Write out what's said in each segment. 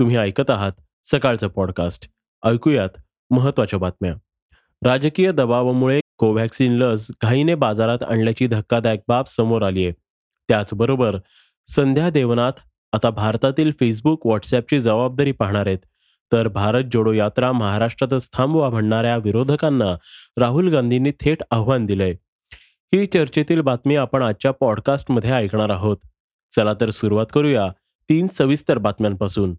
तुम्ही ऐकत आहात सकाळचं पॉडकास्ट. ऐकूयात महत्त्वाच्या बातम्या. राजकीय दबावामुळे कोव्हॅक्सिन लस घाईने बाजारात आणल्याची धक्कादायक बाब समोर आली आहे त्याचबरोबर संध्या देवनाथ आता भारतातील फेसबुक व्हॉट्सॲपची जबाबदारी पाहणार आहेत. तर भारत जोडो यात्रा महाराष्ट्रातच थांबवा म्हणणाऱ्या विरोधकांना राहुल गांधींनी थेट आव्हान दिलंय. ही चर्चेतील बातमी आपण आजच्या पॉडकास्टमध्ये ऐकणार आहोत. चला तर सुरुवात करूया तीन सविस्तर बातम्यांपासून.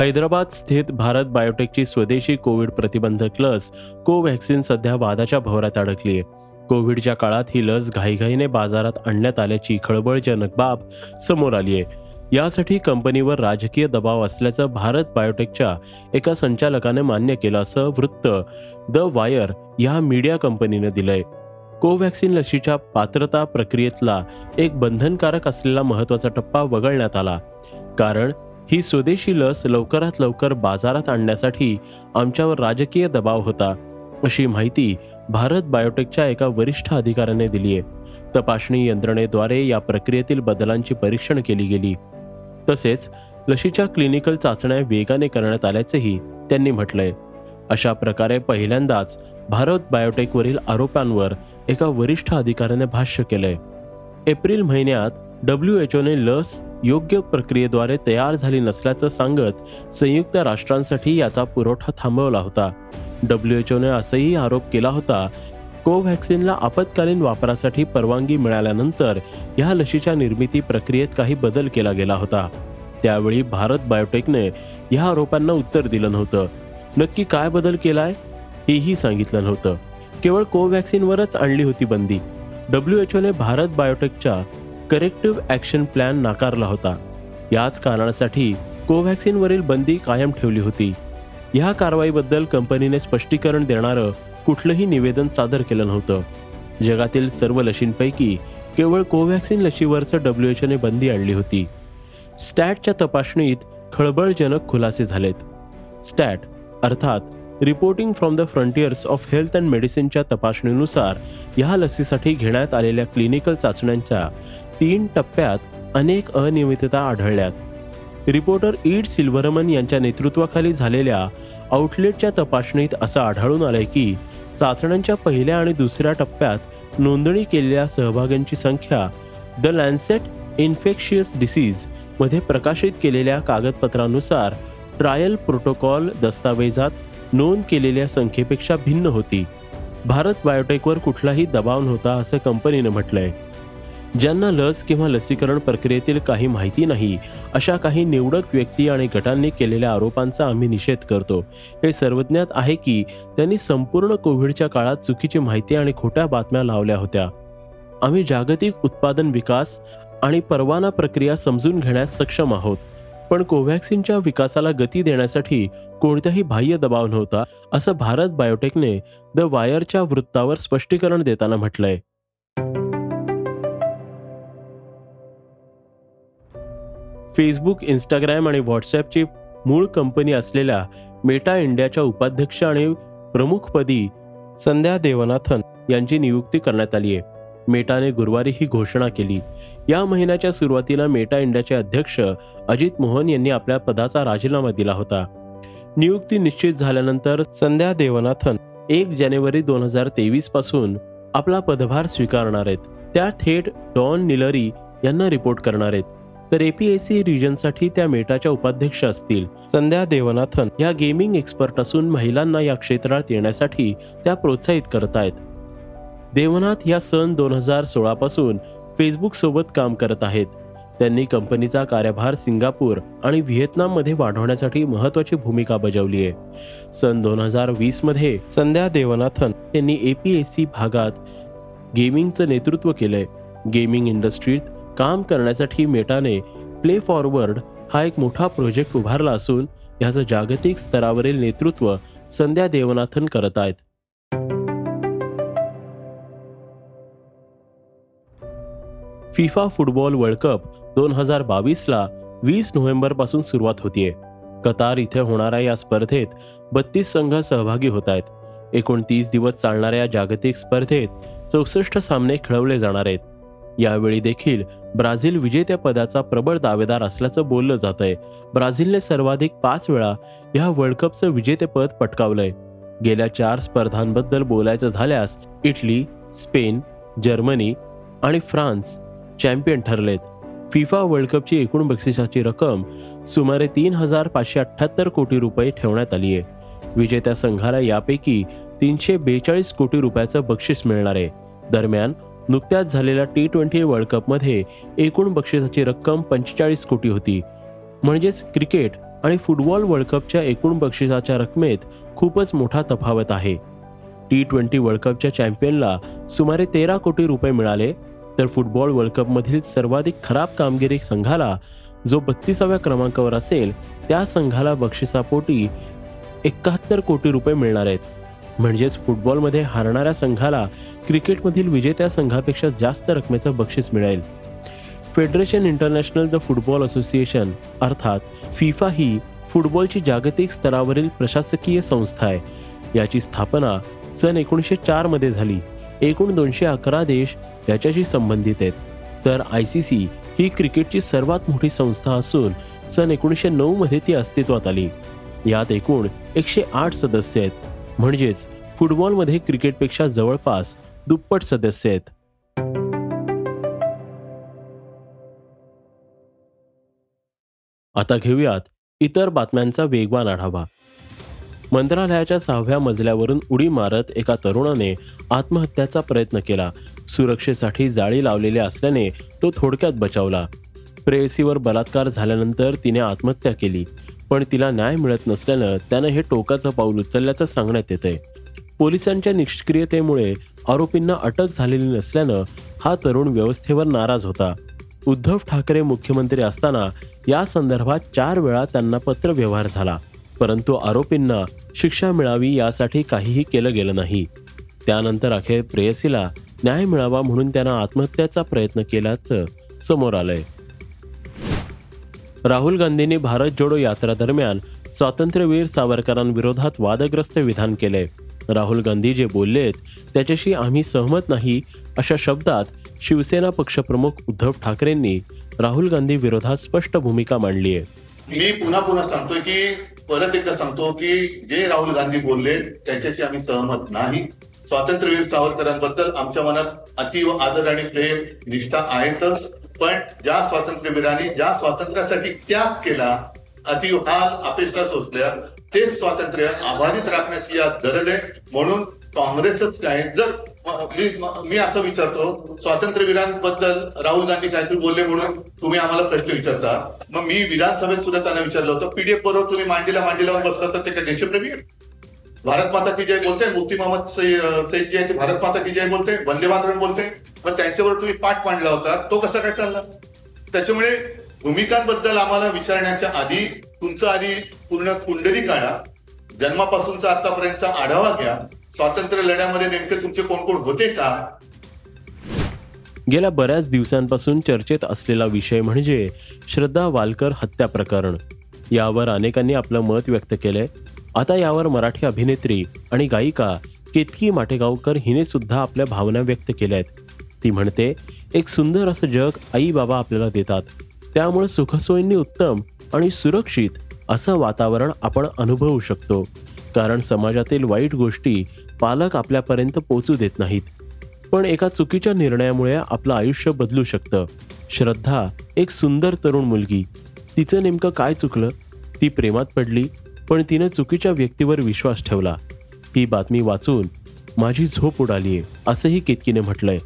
हैदराबाद स्थित भारत बायोटेकची स्वदेशी कोविड प्रतिबंधक लस कोव्हॅक्सिन सध्या वादाच्या भोवऱ्यात अडकली आहे कोविडच्या काळात ही लस घाईघाईने बाजारात आणण्यात आल्याची खळबळजनक बाब समोर आली आहे यासाठी कंपनीवर राजकीय दबाव असल्याचं भारत बायोटेकच्या एका संचालकाने मान्य केलं असं वृत्त द वायर या मीडिया कंपनीने दिलंय. कोव्हॅक्सिन लशीच्या पात्रता प्रक्रियेतला एक बंधनकारक असलेला महत्त्वाचा टप्पा वगळण्यात आला. कारण ही स्वदेशी लस लवकरात लवकर बाजारात आणण्यासाठी आमच्यावर राजकीय दबाव होता. अशी माहिती भारत बायोटेकच्या एका वरिष्ठ अधिकाऱ्याने दिली आहे. तपासणी यंत्रणेद्वारे या प्रक्रियेतील बदलांची परीक्षण केली गेली. तसेच लशीच्या क्लिनिकल चाचण्या वेगाने करण्यात आल्याचेही त्यांनी म्हटलंय. अशा प्रकारे पहिल्यांदाच भारत बायोटेकवरील आरोपांवर एका वरिष्ठ अधिकाऱ्याने भाष्य केलंय. एप्रिल महिन्यात डब्ल्यू एच ओने लस योग्य प्रक्रियेद्वारे तयार झाली नसल्याचं सांगत संयुक्त राष्ट्रांसाठी याचा पुरवठा थांबवला होता. डब्ल्यू एच ओने असंही आरोप केला होता कोव्हॅक्सिनला आपत्कालीन वापरासाठी परवानगी मिळाल्यानंतर ह्या लशीच्या निर्मिती प्रक्रियेत काही बदल केला गेला होता. त्यावेळी भारत बायोटेकने ह्या आरोपांना उत्तर दिलं नव्हतं. नक्की काय बदल केलाय? हेही सांगितलं नव्हतं. केवळ कोव्हॅक्सिनवरच आणली होती बंदी. डब्ल्यू एच ओने भारत बायोटेकच्या करेक्टिव्ह ॲक्शन प्लॅन नाकारला होता. याच कारणासाठी कोव्हॅक्सिनवरील बंदी कायम ठेवली होती. ह्या कारवाईबद्दल कंपनीने स्पष्टीकरण देणारं कुठलंही निवेदन सादर केलं नव्हतं. जगातील सर्व लशींपैकी केवळ कोव्हॅक्सिन लशीवरचं डब्ल्यू एच ओने बंदी आणली होती. स्टॅटच्या तपासणीत खळबळजनक खुलासे झालेत. स्टॅट अर्थात reporting from the frontiers of health and मेडिसिनच्या तपासणीनुसार ह्या लसीसाठी घेण्यात आलेल्या क्लिनिकल चाचण्यांच्या तीन टप्प्यात अनेक अनियमितता आढळल्यात. रिपोर्टर ईड सिल्वरमन यांच्या नेतृत्वाखाली झालेल्या आउटलेटच्या तपासणीत असं आढळून आलंय की चाचण्यांच्या पहिल्या आणि दुसऱ्या टप्प्यात नोंदणी केलेल्या सहभाग्यांची संख्या द लॅन्सेट इन्फेक्शियस डिसीजमध्ये प्रकाशित केलेल्या कागदपत्रानुसार ट्रायल प्रोटोकॉल दस्तावेजात नोंद केलेल्या संख्येपेक्षा भिन्न होती. भारत बायोटेकवर कुठलाही दबाव नव्हता असं कंपनीनं म्हटलंय. ज्यांना लस किंवा लसीकरण प्रक्रियेतील काही माहिती नाही अशा काही निवडक व्यक्ती आणि गटांनी केलेल्या आरोपांचा आम्ही निषेध करतो. हे सर्वज्ञात आहे की त्यांनी संपूर्ण कोविडच्या काळात चुकीची माहिती आणि खोट्या बातम्या लावल्या होत्या. आम्ही जागतिक उत्पादन विकास आणि परवाना प्रक्रिया समजून घेण्यास सक्षम आहोत. पण कोव्हॅक्सिनच्या विकासाला गती देण्यासाठी कोणताही बाह्य दबाव नव्हता असं भारत बायोटेकने द वायरच्या वृत्तावर स्पष्टीकरण देताना म्हटलंय. फेसबुक इंस्टाग्राम आणि व्हॉट्सॲपची मूळ कंपनी असलेल्या मेटा इंडियाच्या उपाध्यक्ष आणि प्रमुखपदी संध्या देवनाथन यांची नियुक्ती करण्यात आली आहे. मेटाने गुरुवारी ही घोषणा केली. या महिन्याच्या सुरुवातीला मेटा इंडियाचे अध्यक्ष अजित मोहन यांनी आपल्या पदाचा राजीनामा दिला होता. नियुक्ती निश्चित झाल्यानंतर संध्या देवनाथन एक जानेवारी दोन हजार तेवीसपासून आपला पदभार स्वीकारणार आहेत. त्या थेट डॉन निलरी यांना रिपोर्ट करणार आहेत. तर एपीएससी रिजनसाठी त्या मेटाच्या उपाध्यक्ष असतील. संध्या देवनाथन या गेमिंग एक्सपर्ट असून महिलांना या क्षेत्रात येण्यासाठी त्या प्रोत्साहित करत आहेत. देवनाथ या सन दोन हजार सोळा पासून फेसबुक सोबत काम करत आहेत. त्यांनी कंपनीचा कार्यभार सिंगापूर आणि व्हिएतनाममध्ये वाढवण्यासाठी महत्वाची भूमिका बजावली आहे. सन दोन हजार वीसमध्ये संध्या देवनाथन यांनी एपीएससी भागात गेमिंगचं नेतृत्व केलंय. गेमिंग इंडस्ट्रीत काम करण्यासाठी मेटाने प्ले फॉरवर्ड हा एक मोठा प्रोजेक्ट उभारला असून याचं जागतिक स्तरावरील नेतृत्व संध्या देवनाथन करत आहेत. फिफा फुटबॉल वर्ल्ड कप दोन हजार बावीसला वीस नोव्हेंबरपासून सुरुवात होतीये. कतार इथे होणाऱ्या या स्पर्धेत बत्तीस संघ सहभागी होत आहेत. एकोणतीस दिवस चालणाऱ्या जागतिक स्पर्धेत चौसष्ट सामने खेळवले जाणार आहेत. यावेळी देखील ब्राझील विजेत्यापदाचा प्रबळ दावेदार असल्याचं बोललं जात आहे ब्राझीलने सर्वाधिक पाच वेळा या वर्ल्ड कपचं विजेतेपद पटकावलंय. गेल्या चार स्पर्धांबद्दल बोलायचं झाल्यास इटली स्पेन जर्मनी आणि फ्रान्स चॅम्पियन ठरलेत. फिफा वर्ल्ड कपची एकूण बक्षिसाची रक्कम सुमारे तीन हजार पाचशे अठ्ठ्याहत्तर कोटी रुपये ठेवण्यात आली आहे. विजेत्या संघाला यापैकी तीनशे बेचाळीस कोटी रुपयाचं बक्षीस मिळणार आहे. दरम्यान नुकत्याच झालेल्या टी ट्वेंटी वर्ल्ड कपमध्ये एकूण बक्षिसाची रक्कम पंचेचाळीस कोटी होती. म्हणजेच क्रिकेट आणि फुटबॉल वर्ल्ड कपच्या एकूण बक्षिसाच्या रकमेत खूपच मोठा तफावत आहे. टी ट्वेंटी वर्ल्ड कपच्या चॅम्पियनला सुमारे तेरा कोटी रुपये मिळाले तर फुटबॉल वर्ल्ड कपमधील सर्वाधिक खराब कामगिरी संघाला जो बत्तीसाव्या क्रमांकावर असेल त्या संघाला बक्षिसापोटी एकाहत्तर कोटी रुपये मिळणार आहेत. म्हणजेच फुटबॉलमध्ये हारणाऱ्या संघाला क्रिकेटमधील विजेत्या संघापेक्षा जास्त रकमेचं बक्षीस मिळेल. Federation international the football association अर्थात फिफा ही फुटबॉलची जागतिक स्तरावरील प्रशासकीय संस्था आहे. याची स्थापना सन एकोणीसशे चारमध्ये झाली. एकूण दोनशे अकरा देश याच्याशी संबंधित आहेत. तर आय सी सी ही क्रिकेटची सर्वात मोठी संस्था असून सन एकोणीसशे नऊमध्ये ती अस्तित्वात आली. यात एकूण एकशे आठ सदस्य आहेत. म्हणजेच फुटबॉलमध्ये क्रिकेटपेक्षा जवळपास दुप्पट सदस्य आहेत. आता घेऊयात इतर बातम्यांचा वेगवान आढावा. मंत्रालयाच्या सहाव्या मजल्यावरून उडी मारत एका तरुणाने आत्महत्याचा प्रयत्न केला. सुरक्षेसाठी जाळी लावलेली असल्याने तो थोडक्यात बचावला. प्रेयसीवर बलात्कार झाल्यानंतर तिने आत्महत्या केली. पण तिला न्याय मिळत नसल्यानं त्यानं हे टोकाचं पाऊल उचलल्याचं सांगण्यात येतंय. पोलिसांच्या निष्क्रियतेमुळे आरोपींना अटक झालेली नसल्यानं हा तरुण व्यवस्थेवर नाराज होता. उद्धव ठाकरे मुख्यमंत्री असताना या संदर्भात चार वेळा त्यांना पत्र व्यवहार झाला. परंतु आरोपींना शिक्षा मिळावी यासाठी काहीही केलं गेलं नाही. त्यानंतर अखेर प्रेयसीला न्याय मिळावा म्हणून त्यानं आत्महत्याचा प्रयत्न केल्याचं समोर आलंय. राहुल गांधींनी भारत जोडो यात्रा दरम्यान स्वातंत्र्यवीर सावरकरांविरोधात वादग्रस्त विधान केले. राहुल गांधी जे बोललेत त्याच्याशी आम्ही सहमत नाही अशा शब्दात शिवसेना पक्षप्रमुख उद्धव ठाकरेंनी राहुल गांधी विरोधात स्पष्ट भूमिका मांडली आहे. मी पुन्हा पुन्हा सांगतोय की परत एकदा सांगतो की जे राहुल गांधी बोलले त्याच्याशी आम्ही सहमत नाही. स्वातंत्र्यवीर सावरकरांबद्दल आमच्या मनात अतिव आदर आणि प्रेम निष्ठा आहेतच. पण ज्या स्वातंत्र्यवीरांनी ज्या स्वातंत्र्यासाठी त्याग केला अतिहाल हाल अपेष्टा सोसल्या तेच स्वातंत्र्य आव्हानित राखण्याची आज गरज आहे म्हणून काँग्रेसच काय जर मी मी असं विचारतो स्वातंत्र्यवीरांबद्दल राहुल गांधी काहीतरी बोलले म्हणून तुम्ही आम्हाला प्रश्न विचारता मग मी विधानसभेत सुद्धा त्यांना विचारलं होतं पीडीएफ बरोबर तुम्ही मांडीला मांडीला बसला तर ते काय देशप्रेमी आहे? भारत माता की जय बोलते मुक्ती मोहम्मद सईद जे आहे ते भारत माता की जय बोलते वंदे मातरम बोलते. पण त्यांच्यावर तुम्ही पाठ मांडला होता तो कसा काय चालला? त्याच्यामुळे भूमिकांबद्दल आम्हाला विचारण्याच्या आधी तुमचं आधी पूर्ण कुंडली काढा. जन्मापासूनचा आतापर्यंतचा आढावा घ्या. स्वातंत्र्य लढ्यामध्ये नेमके तुमचे कोण कोण होते का? गेल्या बऱ्याच दिवसांपासून चर्चेत असलेला विषय म्हणजे श्रद्धा वालकर हत्या प्रकरण. यावर अनेकांनी आपलं मत व्यक्त केलंय. आता यावर मराठी अभिनेत्री आणि गायिका केतकी माटेगावकर हिने सुद्धा आपल्या भावना व्यक्त केल्या आहेत. ती म्हणते एक सुंदर असं जग आई बाबा आपल्याला देतात. त्यामुळे सुखसोयींनी उत्तम आणि सुरक्षित असं वातावरण आपण अनुभवू शकतो. कारण समाजातील वाईट गोष्टी पालक आपल्यापर्यंत पोचू देत नाहीत. पण एका चुकीच्या निर्णयामुळे आपलं आयुष्य बदलू शकतं. श्रद्धा एक सुंदर तरुण मुलगी. तिचं नेमकं काय चुकलं? ती प्रेमात पडली पण तिनं चुकीच्या व्यक्तीवर विश्वास ठेवला. ही बातमी वाचून माझी झोप उडालीये असंही केतकीने म्हटलंय.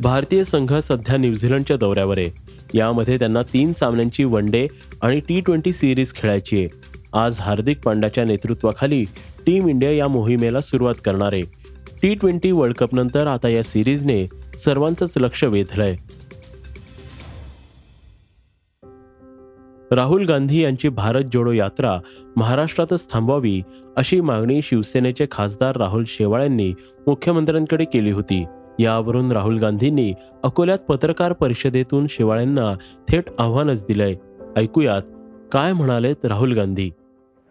भारतीय संघ सध्या न्यूझीलंडच्या दौऱ्यावर आहे. यामध्ये त्यांना तीन सामन्यांची वन डे आणि टी ट्वेंटी सिरीज खेळायची आहे. आज हार्दिक पांड्याच्या नेतृत्वाखाली टीम इंडिया या मोहिमेला सुरुवात करणार आहे. टी ट्वेंटी वर्ल्ड कप नंतर आता या सिरीजने सर्वांचंच लक्ष वेधलंय. राहुल गांधी यांची भारत जोडो यात्रा महाराष्ट्रातच थांबवावी अशी मागणी शिवसेनेचे खासदार राहुल शेवाळ यांनी मुख्यमंत्र्यांकडे केली होती. यावरून राहुल गांधींनी अकोल्यात पत्रकार परिषदेतून शेवाळ्यांना थेट आव्हानच दिलंय. ऐकूयात काय म्हणालेत राहुल गांधी?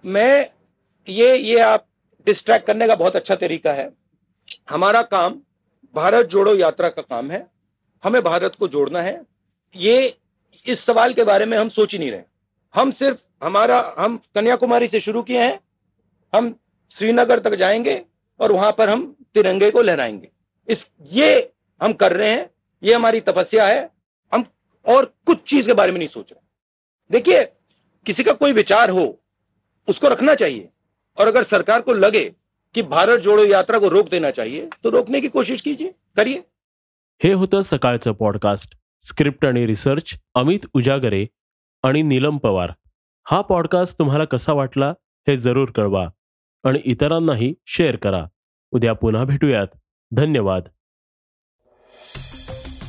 मैं ये ये आप डिस्ट्रैक्ट करने का बहुत अच्छा तरीका है। हमारा काम भारत जोड़ो यात्रा का काम है। हमें भारत को जोड़ना है। ये इस सवाल के बारे में हम सोच ही नहीं रहे। हम सिर्फ़ हमारा, हम कन्याकुमारी से शुरू किए हैं। हम श्रीनगर तक जाएँगे और वहाँ पर हम तिरंगे को लहराएँगे। इस, ये हम कर रहे हैं, ये हमारी तपस्या है। हम और कुछ चीज़ के बारे में नहीं सोच रहे। देखिए, किसी का कोई विचार हो, उसको रखना चाहिए। और अगर सरकार को लगे कि भारत जोड़ो यात्रा को रोक देना चाहिए तो रोकने की कोशिश कीजिए, करिए। हे होतं सकाळचं पॉडकास्ट. स्क्रिप्ट आणि रिसर्च अमित उजागरे आणि नीलम पवार. हा पॉडकास्ट तुम्हाला कसा वाटला हे जरूर कळवा आणि इतरांनाही शेअर करा. उद्या पुन्हा भेटूयात. धन्यवाद.